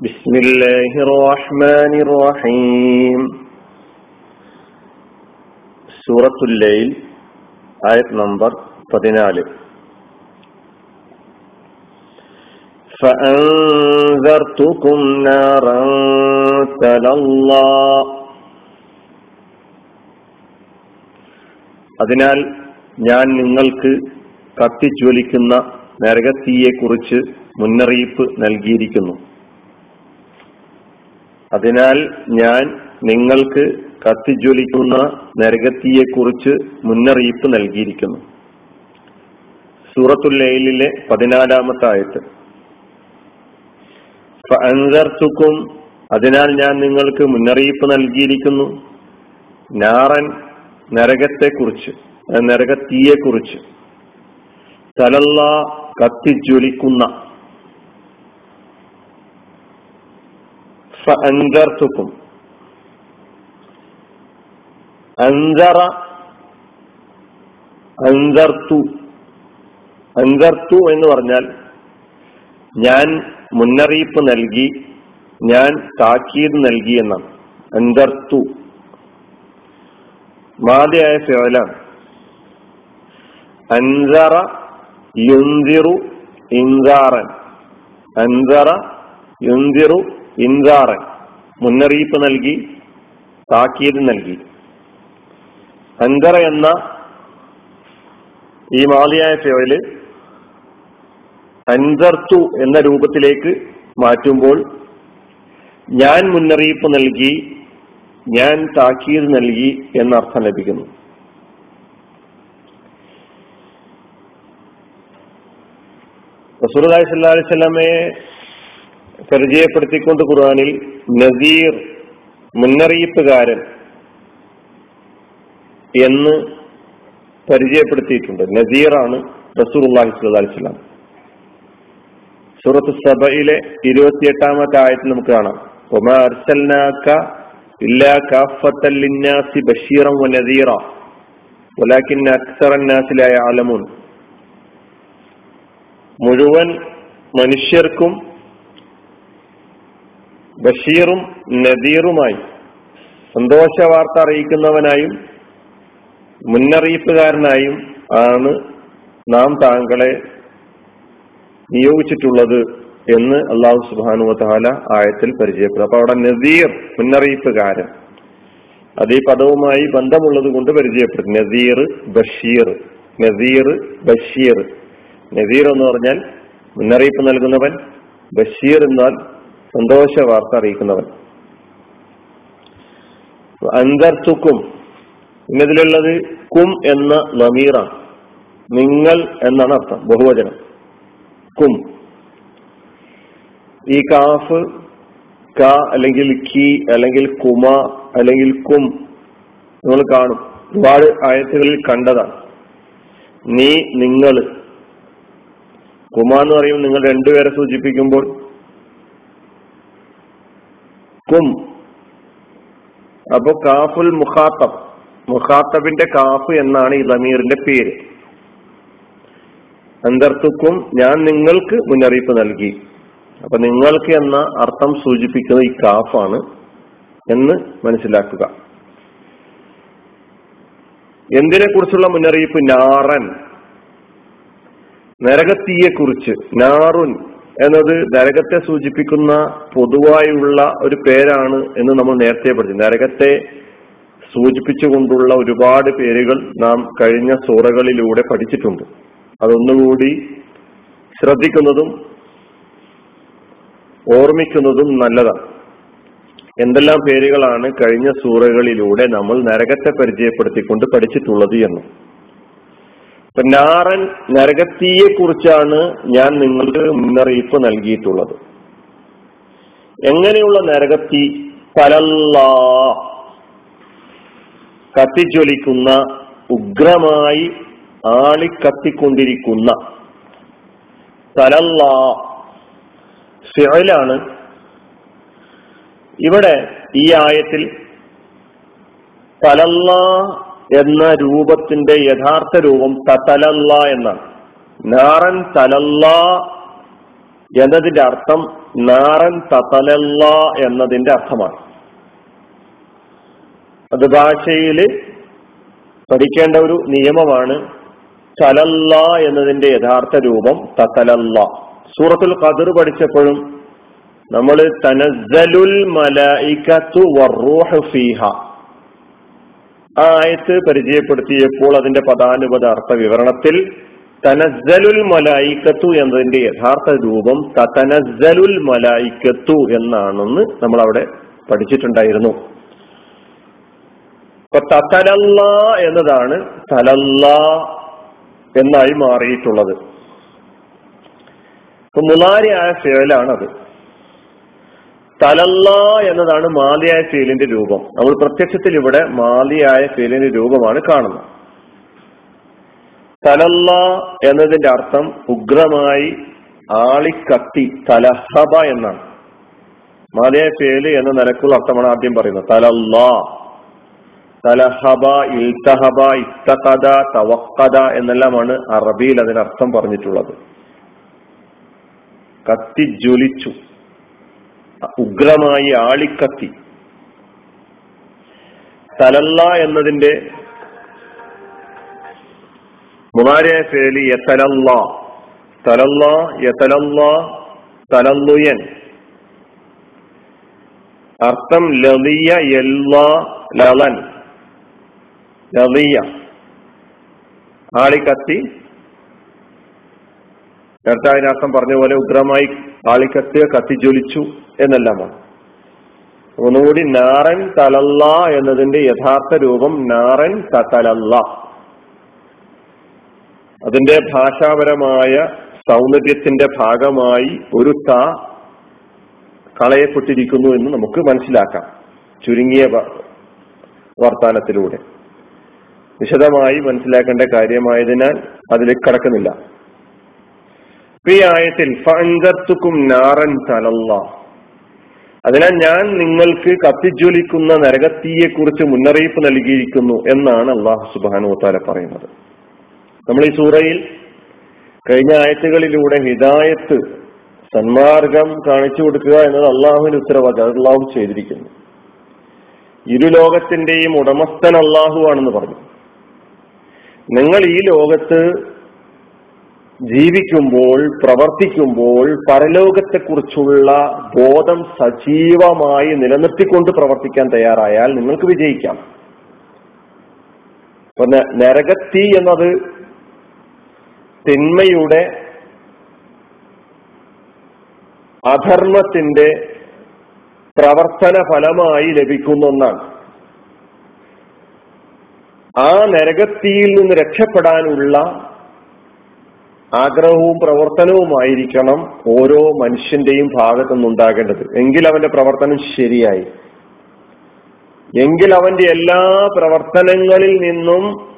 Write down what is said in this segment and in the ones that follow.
بسم الله الرحمن الرحيم سورة الليل آية نمبر 14 فأنذرتكم نارا تلظى അതിനാൽ ഞാൻ നിങ്ങൾക്ക് കത്തിജ്വലിക്കുന്ന നരകത്തീയെക്കുറിച്ച് മുന്നറിയിപ്പ് നൽകിയിരിക്കുന്നു അതിനാൽ ഞാൻ നിങ്ങൾക്ക് കത്തിജ്വലിക്കുന്ന നരകത്തീയെക്കുറിച്ച് മുന്നറിയിപ്പ് നൽകിയിരിക്കുന്നു. സൂറത്തുൽ സൂറത്തുല്ലയിലെ പതിനാലാമത്തെ ആയത്ത്. അൻസർത്തുക്കും അതിനാൽ ഞാൻ നിങ്ങൾക്ക് മുന്നറിയിപ്പ് നൽകിയിരിക്കുന്നു. നാറൻ നരകത്തെക്കുറിച്ച് നരകത്തീയെക്കുറിച്ച്. തലല്ല കത്തിജ്വലിക്കുന്ന അൻസർത്തുക്കും അൻസറ അൻസർത്തു അൻസർത്തു എന്ന് പറഞ്ഞാൽ ഞാൻ മുന്നറിയിപ്പ് നൽകി ഞാൻ താക്കീത് നൽകി എന്നാണ്. അൻസർത്തു മാതിയായ ഫേലാണ് അൻസറ യുന്തിറു ഇൻസാറൻ. അൻസറ യുന്തിറു ഇൻസാറൻ മുന്നറിയിപ്പ് നൽകി താക്കീത് നൽകി. അങ്കറ എന്ന ഈ മാലിയായ ഫേവൽ അൻസർത്തു എന്ന രൂപത്തിലേക്ക് മാറ്റുമ്പോൾ ഞാൻ മുന്നറിയിപ്പ് നൽകി ഞാൻ താക്കീത് നൽകി എന്ന അർത്ഥം ലഭിക്കുന്നു റസൂർദായ് സല്ലാ അലിസ്ലമയെ പരിചയപ്പെടുത്തിക്കൊണ്ട് ഖുർആാനിൽ നസീർ മുന്നറിയിപ്പുകാരൻ എന്ന് പരിചയപ്പെടുത്തിയിട്ടുണ്ട്. നസീറാണ് റസൂർ അള്ളാഹി സ്വല്ലാ അലിസ്ലാം സൂറത്ത് സഭയിലെ ഇരുപത്തിയെട്ടാമത്തെ ആയത്ത് നമുക്ക് കാണാം. മുഴുവൻ അർസൽനാക്ക ബഷീറും നദീറുമായി സന്തോഷ വാർത്ത അറിയിക്കുന്നവനായും മുന്നറിയിപ്പുകാരനായും ആണ് നാം താങ്കളെ നിയോഗിച്ചിട്ടുള്ളത് എന്ന് അള്ളാഹു സുബാനു വാല ആയത്തിൽ പരിചയപ്പെടും അപ്പൊ അവിടെ നദീർ മുന്നറിയിപ്പുകാരൻ. അത് ഈ പദവുമായി ബന്ധമുള്ളത് കൊണ്ട് പരിചയപ്പെടും നദീർ ബഷീർ. നദീർ ബഷീർ. നദീർ എന്ന് പറഞ്ഞാൽ മുന്നറിയിപ്പ് നൽകുന്നവൻ ബഷീർ എന്നാൽ സന്തോഷ വാർത്ത അറിയിക്കുന്നവൻ. അന്തർത്തുക്കും ഇന്നതിലുള്ളത് കും എന്ന നമീറാണ്. നിങ്ങൾ എന്നാണ് അർത്ഥം. ബഹുവചനം. കും ഈ കാഫ് ക അല്ലെങ്കിൽ കി അല്ലെങ്കിൽ കുമ അല്ലെങ്കിൽ കും നിങ്ങൾ കാണും. ഒരുപാട് ആയത്തുകളിൽ കണ്ടതാണ്. നീ നിങ്ങൾ. കുമ എന്ന് പറയും നിങ്ങൾ രണ്ടുപേരെ സൂചിപ്പിക്കുമ്പോൾ കും അപ്പോ കാഫുൽ മുഖാത്തബ് മുഖാത്തബിന്റെ കാഫ് എന്നാണ് ഈ ലമീറിന്റെ പേര്. അന്തർത്തുക്കും ഞാൻ നിങ്ങൾക്ക് മുന്നറിയിപ്പ് നൽകി. അപ്പൊ നിങ്ങൾക്ക് എന്ന അർത്ഥം സൂചിപ്പിക്കുന്നത് ഈ കാഫാണ് എന്ന് മനസ്സിലാക്കുക. എന്തിനെ കുറിച്ചുള്ള മുന്നറിയിപ്പ്? നാറൻ. നരകത്തീയെ കുറിച്ച് നാറുൻ. എന്നത് നരകത്തെ സൂചിപ്പിക്കുന്ന പൊതുവായുള്ള ഒരു പേരാണ് എന്ന് നമ്മൾ നേരത്തെ പഠിച്ചു. നരകത്തെ സൂചിപ്പിച്ചുകൊണ്ടുള്ള ഒരുപാട് പേരുകൾ നാം കഴിഞ്ഞ സൂറകളിലൂടെ പഠിച്ചിട്ടുണ്ട്. അതൊന്നുകൂടി ശ്രദ്ധിക്കുന്നതും ഓർമ്മിക്കുന്നതും നല്ലതാണ്. എന്തെല്ലാം പേരുകളാണ് കഴിഞ്ഞ സൂറകളിലൂടെ നമ്മൾ നരകത്തെ പരിചയപ്പെടുത്തിക്കൊണ്ട് പഠിച്ചിട്ടുള്ളത് എന്ന്. നാറൻ നരകത്തീയെ കുറിച്ചാണ് ഞാൻ നിങ്ങൾക്ക് മുന്നറിയിപ്പ് നൽകിയിട്ടുള്ളത്. എങ്ങനെയുള്ള നരകത്തീ? പലല്ലാ കത്തിജ്വലിക്കുന്ന ഉഗ്രമായി ആളിക്കത്തിക്കൊണ്ടിരിക്കുന്ന. തലല്ലാ ഫിഅലാണ് ഇവിടെ ഈ ആയത്തിൽ തലല്ല എന്ന രൂപത്തിന്റെ യഥാർത്ഥ രൂപം തതലല്ല എന്നാണ്. നാറൻ തലല്ല എന്നതിന്റെ അർത്ഥം നാറൻ തതലല്ല എന്നതിന്റെ അർത്ഥമാണ്. അത് ഭാഷയിൽ പഠിക്കേണ്ട ഒരു നിയമമാണ് തലല്ല എന്നതിന്റെ യഥാർത്ഥ രൂപം തതലല്ല. സൂറത്തുൽ ഖദർ പഠിച്ചപ്പോഴും നമ്മൾ തനസലുൽ മലൈകത്തു വറൂഹ് ഫീഹ. ആ ആയത്ത് പരിചയപ്പെടുത്തിയപ്പോൾ അതിന്റെ പദാനുപത അർത്ഥ വിവരണത്തിൽ തനസ്സലുൽ മലായിക്കത്തു എന്നതിന്റെ യഥാർത്ഥ രൂപം തനസ്സലുൽ മലായിക്കത്തു എന്നാണെന്ന് നമ്മൾ അവിടെ പഠിച്ചിട്ടുണ്ടായിരുന്നു. അപ്പൊ തലല്ല എന്നതാണ് തലല്ല എന്നായി മാറിയിട്ടുള്ളത്. മുലാരിയായ ഫേലാണത്. തലല്ല എന്നതാണ് മാലിയായ ഫീലിന്റെ രൂപം. നമ്മൾ പ്രത്യക്ഷത്തിൽ ഇവിടെ മാലിയായ ഫീലിന്റെ രൂപമാണ് കാണുന്നത്. തലല്ല എന്നതിന്റെ അർത്ഥം ഉഗ്രമായി ആളിക്കത്തി തലഹബ എന്നാണ്. മാലിയായ ഫേൽ എന്ന നിലക്കുള്ള അർത്ഥമാണ് ആദ്യം പറയുന്നത്. തലല്ല. തലഹബ ഇൽത്തഹബ ഇത്തകഥ തവക്കഥ എന്നെല്ലാമാണ് അറബിയിൽ അതിനർത്ഥം പറഞ്ഞിട്ടുള്ളത്. കത്തി ജ്വലിച്ചു. ഉഗ്രമായി ആളിക്കത്തി. തലല്ല എന്നതിന്റെ മുതാരിയ ഫേലി യത്തലല്ല തലല്ല യത്തലല്ല തലല്ലുയൻ. അർത്ഥം ലതിയ എല്ലാ ലളൻ ലതിയ. ആളിക്കത്തി. നേരത്തെ അതിനർത്ഥം പറഞ്ഞ പോലെ ഉഗ്രമായി ആളിക്കത്തുക കത്തിജ്വലിച്ചു എന്നെല്ലാമാണ് ഒന്നുകൂടി നാറൻ തലല്ല എന്നതിന്റെ യഥാർത്ഥ രൂപം നാറൻ തലല്ല അതിന്റെ ഭാഷാപരമായ സൗന്ദര്യത്തിന്റെ ഭാഗമായി ഒരു ത കളയപ്പെട്ടിരിക്കുന്നു എന്ന് നമുക്ക് മനസ്സിലാക്കാം. ചുരുങ്ങിയ വർത്താനത്തിലൂടെ. വിശദമായി മനസ്സിലാക്കേണ്ട കാര്യമായതിനാൽ അതിലേക്ക് കടക്കുന്നില്ല. ഈ ആയത്തിൽ നാറൻ അതിനാൽ ഞാൻ നിങ്ങൾക്ക് കത്തിജ്വലിക്കുന്ന നരകത്തീയെ കുറിച്ച് മുന്നറിയിപ്പ് നൽകിയിരിക്കുന്നു എന്നാണ് അള്ളാഹു സുബാനു താല പറയുന്നത്. നമ്മൾ ഈ സൂറയിൽ കഴിഞ്ഞ ആയത്തുകളിലൂടെ ഹിദായത്ത് സന്മാർഗം കാണിച്ചു കൊടുക്കുക എന്നത് അള്ളാഹുവിന് ഉത്തരവാദിത്തം അള്ളാഹു ചെയ്തിരിക്കുന്നു. ഇരു ലോകത്തിന്റെയും ഉടമസ്ഥൻ അള്ളാഹു ആണെന്ന് പറഞ്ഞു. നിങ്ങൾ ഈ ലോകത്ത് ജീവിക്കുമ്പോൾ പ്രവർത്തിക്കുമ്പോൾ പരലോകത്തെക്കുറിച്ചുള്ള ബോധം സജീവമായി നിലനിർത്തിക്കൊണ്ട് പ്രവർത്തിക്കാൻ തയ്യാറായാൽ നിങ്ങൾക്ക് വിജയിക്കാം. അപ്പൊ നരകത്തി എന്നത് തിന്മയുടെ അധർമ്മത്തിന്റെ പ്രവർത്തന ഫലമായി ലഭിക്കുന്ന ഒന്നാണ്. ആ നരകത്തിയിൽ നിന്ന് രക്ഷപ്പെടാനുള്ള ആഗ്രഹവും പ്രവർത്തനവുമായിരിക്കണം ഓരോ മനുഷ്യന്റെയും ഭാഗത്തു നിന്നുണ്ടാകേണ്ടത് എങ്കിൽ അവന്റെ പ്രവർത്തനം ശരിയായി. എങ്കിൽ അവന്റെ എല്ലാ പ്രവർത്തനങ്ങളിൽ നിന്നും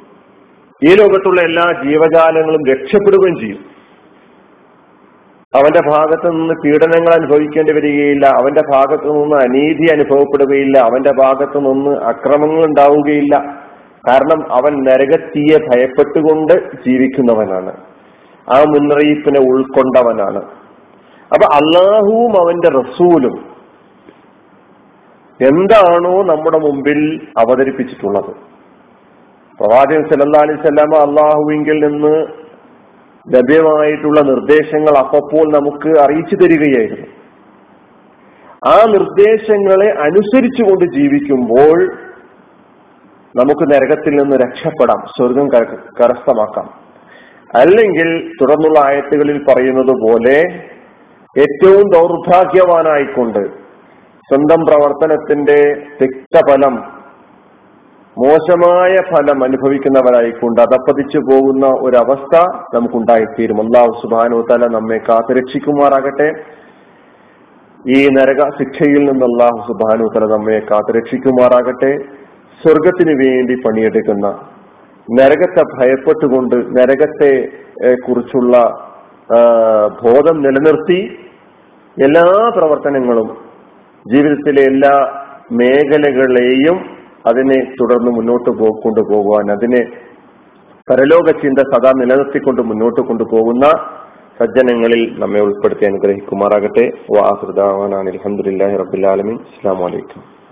ഈ ലോകത്തുള്ള എല്ലാ ജീവജാലങ്ങളും രക്ഷപ്പെടുകയും ചെയ്യും. അവന്റെ ഭാഗത്തു നിന്ന് പീഡനങ്ങൾ അനുഭവിക്കേണ്ടി വരികയില്ല. അവന്റെ ഭാഗത്തു നിന്ന് അനീതി അനുഭവപ്പെടുകയില്ല. അവന്റെ ഭാഗത്തു നിന്ന് അക്രമങ്ങൾ ഉണ്ടാവുകയില്ല. കാരണം അവൻ നരകത്തിയെ ഭയപ്പെട്ടുകൊണ്ട് ജീവിക്കുന്നവനാണ്. ആ മുന്നറിയിപ്പിനെ ഉൾക്കൊണ്ടവനാണ്. അപ്പൊ അള്ളാഹുവും അവന്റെ റസൂലും എന്താണോ നമ്മുടെ മുമ്പിൽ അവതരിപ്പിച്ചിട്ടുള്ളത്. പ്രവാചകൻ സല്ലാ അലൈഹി സ്വലാമ അള്ളാഹുവിങ്കിൽ നിന്ന് ലഭ്യമായിട്ടുള്ള നിർദ്ദേശങ്ങൾ അപ്പോൾ നമുക്ക് അറിയിച്ചു തരികയായിരുന്നു. ആ നിർദ്ദേശങ്ങളെ അനുസരിച്ചുകൊണ്ട് ജീവിക്കുമ്പോൾ നമുക്ക് നരകത്തിൽ നിന്ന് രക്ഷപ്പെടാം സ്വർഗം കരസ്ഥമാക്കാം. അല്ലെങ്കിൽ തുടർന്നുള്ള ആയത്തുകളിൽ പറയുന്നത് പോലെ ഏറ്റവും ദൗർഭാഗ്യവാനായിക്കൊണ്ട് സ്വന്തം പ്രവർത്തനത്തിന്റെ തിക്തഫലം മോശമായ ഫലം അനുഭവിക്കുന്നവരായിക്കൊണ്ട് അതപ്പതിച്ചു പോകുന്ന ഒരവസ്ഥ നമുക്കുണ്ടായിത്തീരും. അള്ളാഹു സുബാനു തല നമ്മെ കാത്തുരക്ഷിക്കുമാറാകട്ടെ. ഈ നരക ശിക്ഷയിൽ നിന്ന് അള്ളാഹു സുബാനു തല നമ്മെ കാത്തുരക്ഷിക്കുമാറാകട്ടെ. സ്വർഗത്തിന് വേണ്ടി പണിയെടുക്കുന്ന നരകത്തെ ഭയപ്പെട്ടുകൊണ്ട് നരകത്തെ കുറിച്ചുള്ള ബോധം നിലനിർത്തി എല്ലാ പ്രവർത്തനങ്ങളും ജീവിതത്തിലെ എല്ലാ മേഖലകളെയും അതിനെ തുടർന്ന് മുന്നോട്ട് പോ കൊണ്ടുപോകുവാൻ അതിനെ പരലോക ചിന്ത സദാ നിലനിർത്തിക്കൊണ്ട് മുന്നോട്ട് കൊണ്ടുപോകുന്ന സജ്ജനങ്ങളിൽ നമ്മെ ഉൾപ്പെടുത്തി അനുഗ്രഹിക്കുമാറാകട്ടെ. വാഹൃദാവാനാണ്. അലഹമുല്ലാഹി റബുലാലമി അസ്സാം വലൈക്കും